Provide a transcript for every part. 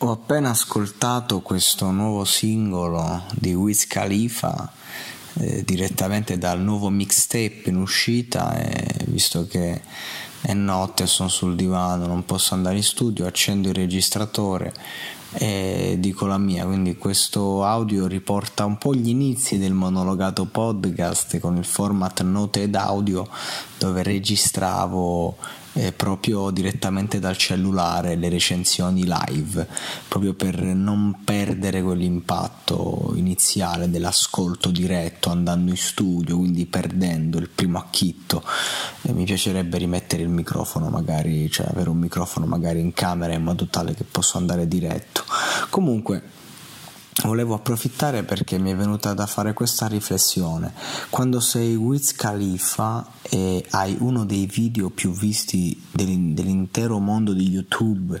Ho appena ascoltato questo nuovo singolo di Wiz Khalifa eh, direttamente dal nuovo mixtape in uscita e visto che è notte, sono sul divano, non posso andare in studio, accendo il registratore e dico la mia, quindi questo audio riporta un po' gli inizi del monologato podcast con il format noted audio dove registravo eh, proprio direttamente dal cellulare le recensioni live, proprio per non perdere quell'impatto iniziale dell'ascolto diretto andando in studio, quindi perdendo il primo acchitto. E mi piacerebbe rimettere il microfono, magari, cioè avere un microfono magari in camera in modo tale che posso andare diretto. Comunque volevo approfittare perché mi è venuta da fare questa riflessione. Quando sei Wiz Khalifa e hai uno dei video più visti dell'intero mondo di YouTube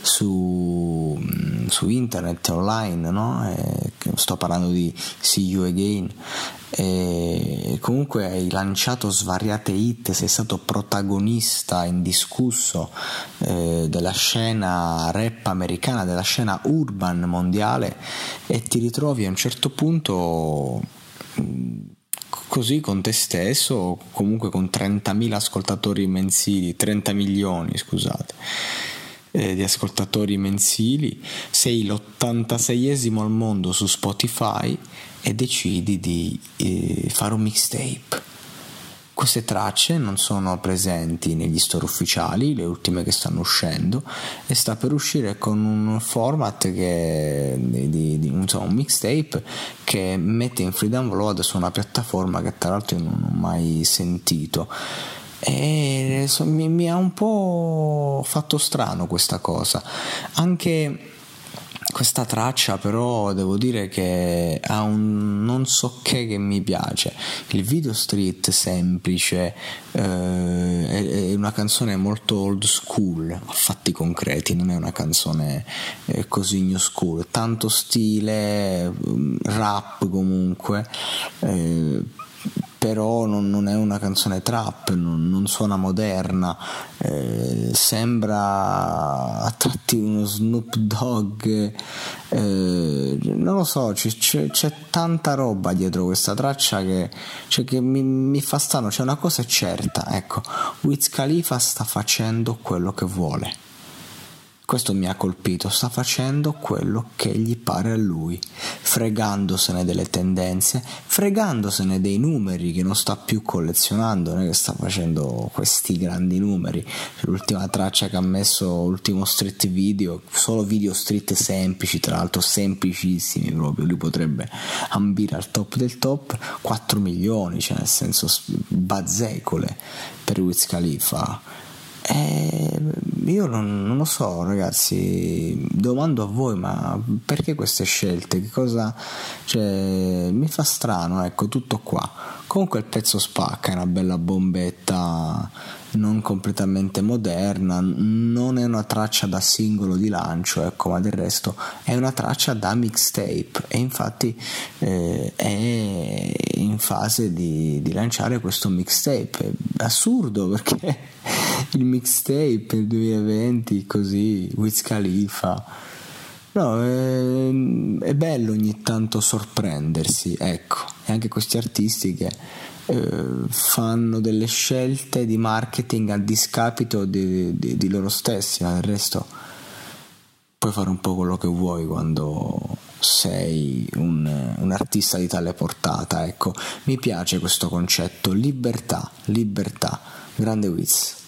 su, su internet online, no? sto parlando di See You Again, e comunque hai lanciato svariate hit, sei stato protagonista indiscusso eh, della scena rap americana, della scena urban mondiale e ti ritrovi a un certo punto mm, così con te stesso, comunque con 30.000 ascoltatori mensili, 30 milioni scusate eh, di ascoltatori mensili, sei l'86esimo al mondo su Spotify e decidi di eh, fare un mixtape. Queste tracce non sono presenti negli store ufficiali, le ultime che stanno uscendo, e sta per uscire con un format che, di, di insomma, un mixtape che mette in free download su una piattaforma che tra l'altro io non ho mai sentito e mi, mi ha un po' fatto strano questa cosa. Anche questa traccia però devo dire che ha un non so che che mi piace il video street semplice eh, è una canzone molto old school a fatti concreti non è una canzone eh, così new school tanto stile mm, rap comunque eh, però non, non, è una canzone trap, non, non suona moderna, eh, sembra a tratti uno Snoop Dogg, eh, non lo so, c'è, c'è, tanta roba dietro questa traccia che, cioè che mi, mi, fa strano, c'è una cosa certa, ecco, Wiz Khalifa sta facendo quello che vuole questo mi ha colpito, sta facendo quello che gli pare a lui, fregandosene delle tendenze, fregandosene dei numeri che non sta più collezionando, non è che sta facendo questi grandi numeri. L'ultima traccia che ha messo, l'ultimo street video, solo video street semplici, tra l'altro semplicissimi proprio, lui potrebbe ambire al top del top, 4 milioni, cioè nel senso bazzecole per Wiz Khalifa. Eh, io non, non, lo so, ragazzi. Domando a voi, ma perché queste scelte? Che cosa. Cioè, mi fa strano, ecco, tutto qua. Comunque il pezzo spacca, è una bella bombetta non completamente moderna, non è una traccia da singolo di lancio, ecco, ma del resto è una traccia da mixtape e infatti eh, è in fase di, di, lanciare questo mixtape. È assurdo perché il mixtape del 2020 così, Wiz Khalifa. No, è, è bello ogni tanto sorprendersi, ecco, e anche questi artisti che eh, fanno delle scelte di marketing a discapito di, di, di loro stessi, ma del resto puoi fare un po' quello che vuoi quando sei un, un, artista di tale portata. Ecco, mi piace questo concetto, libertà, libertà. grande Wiz.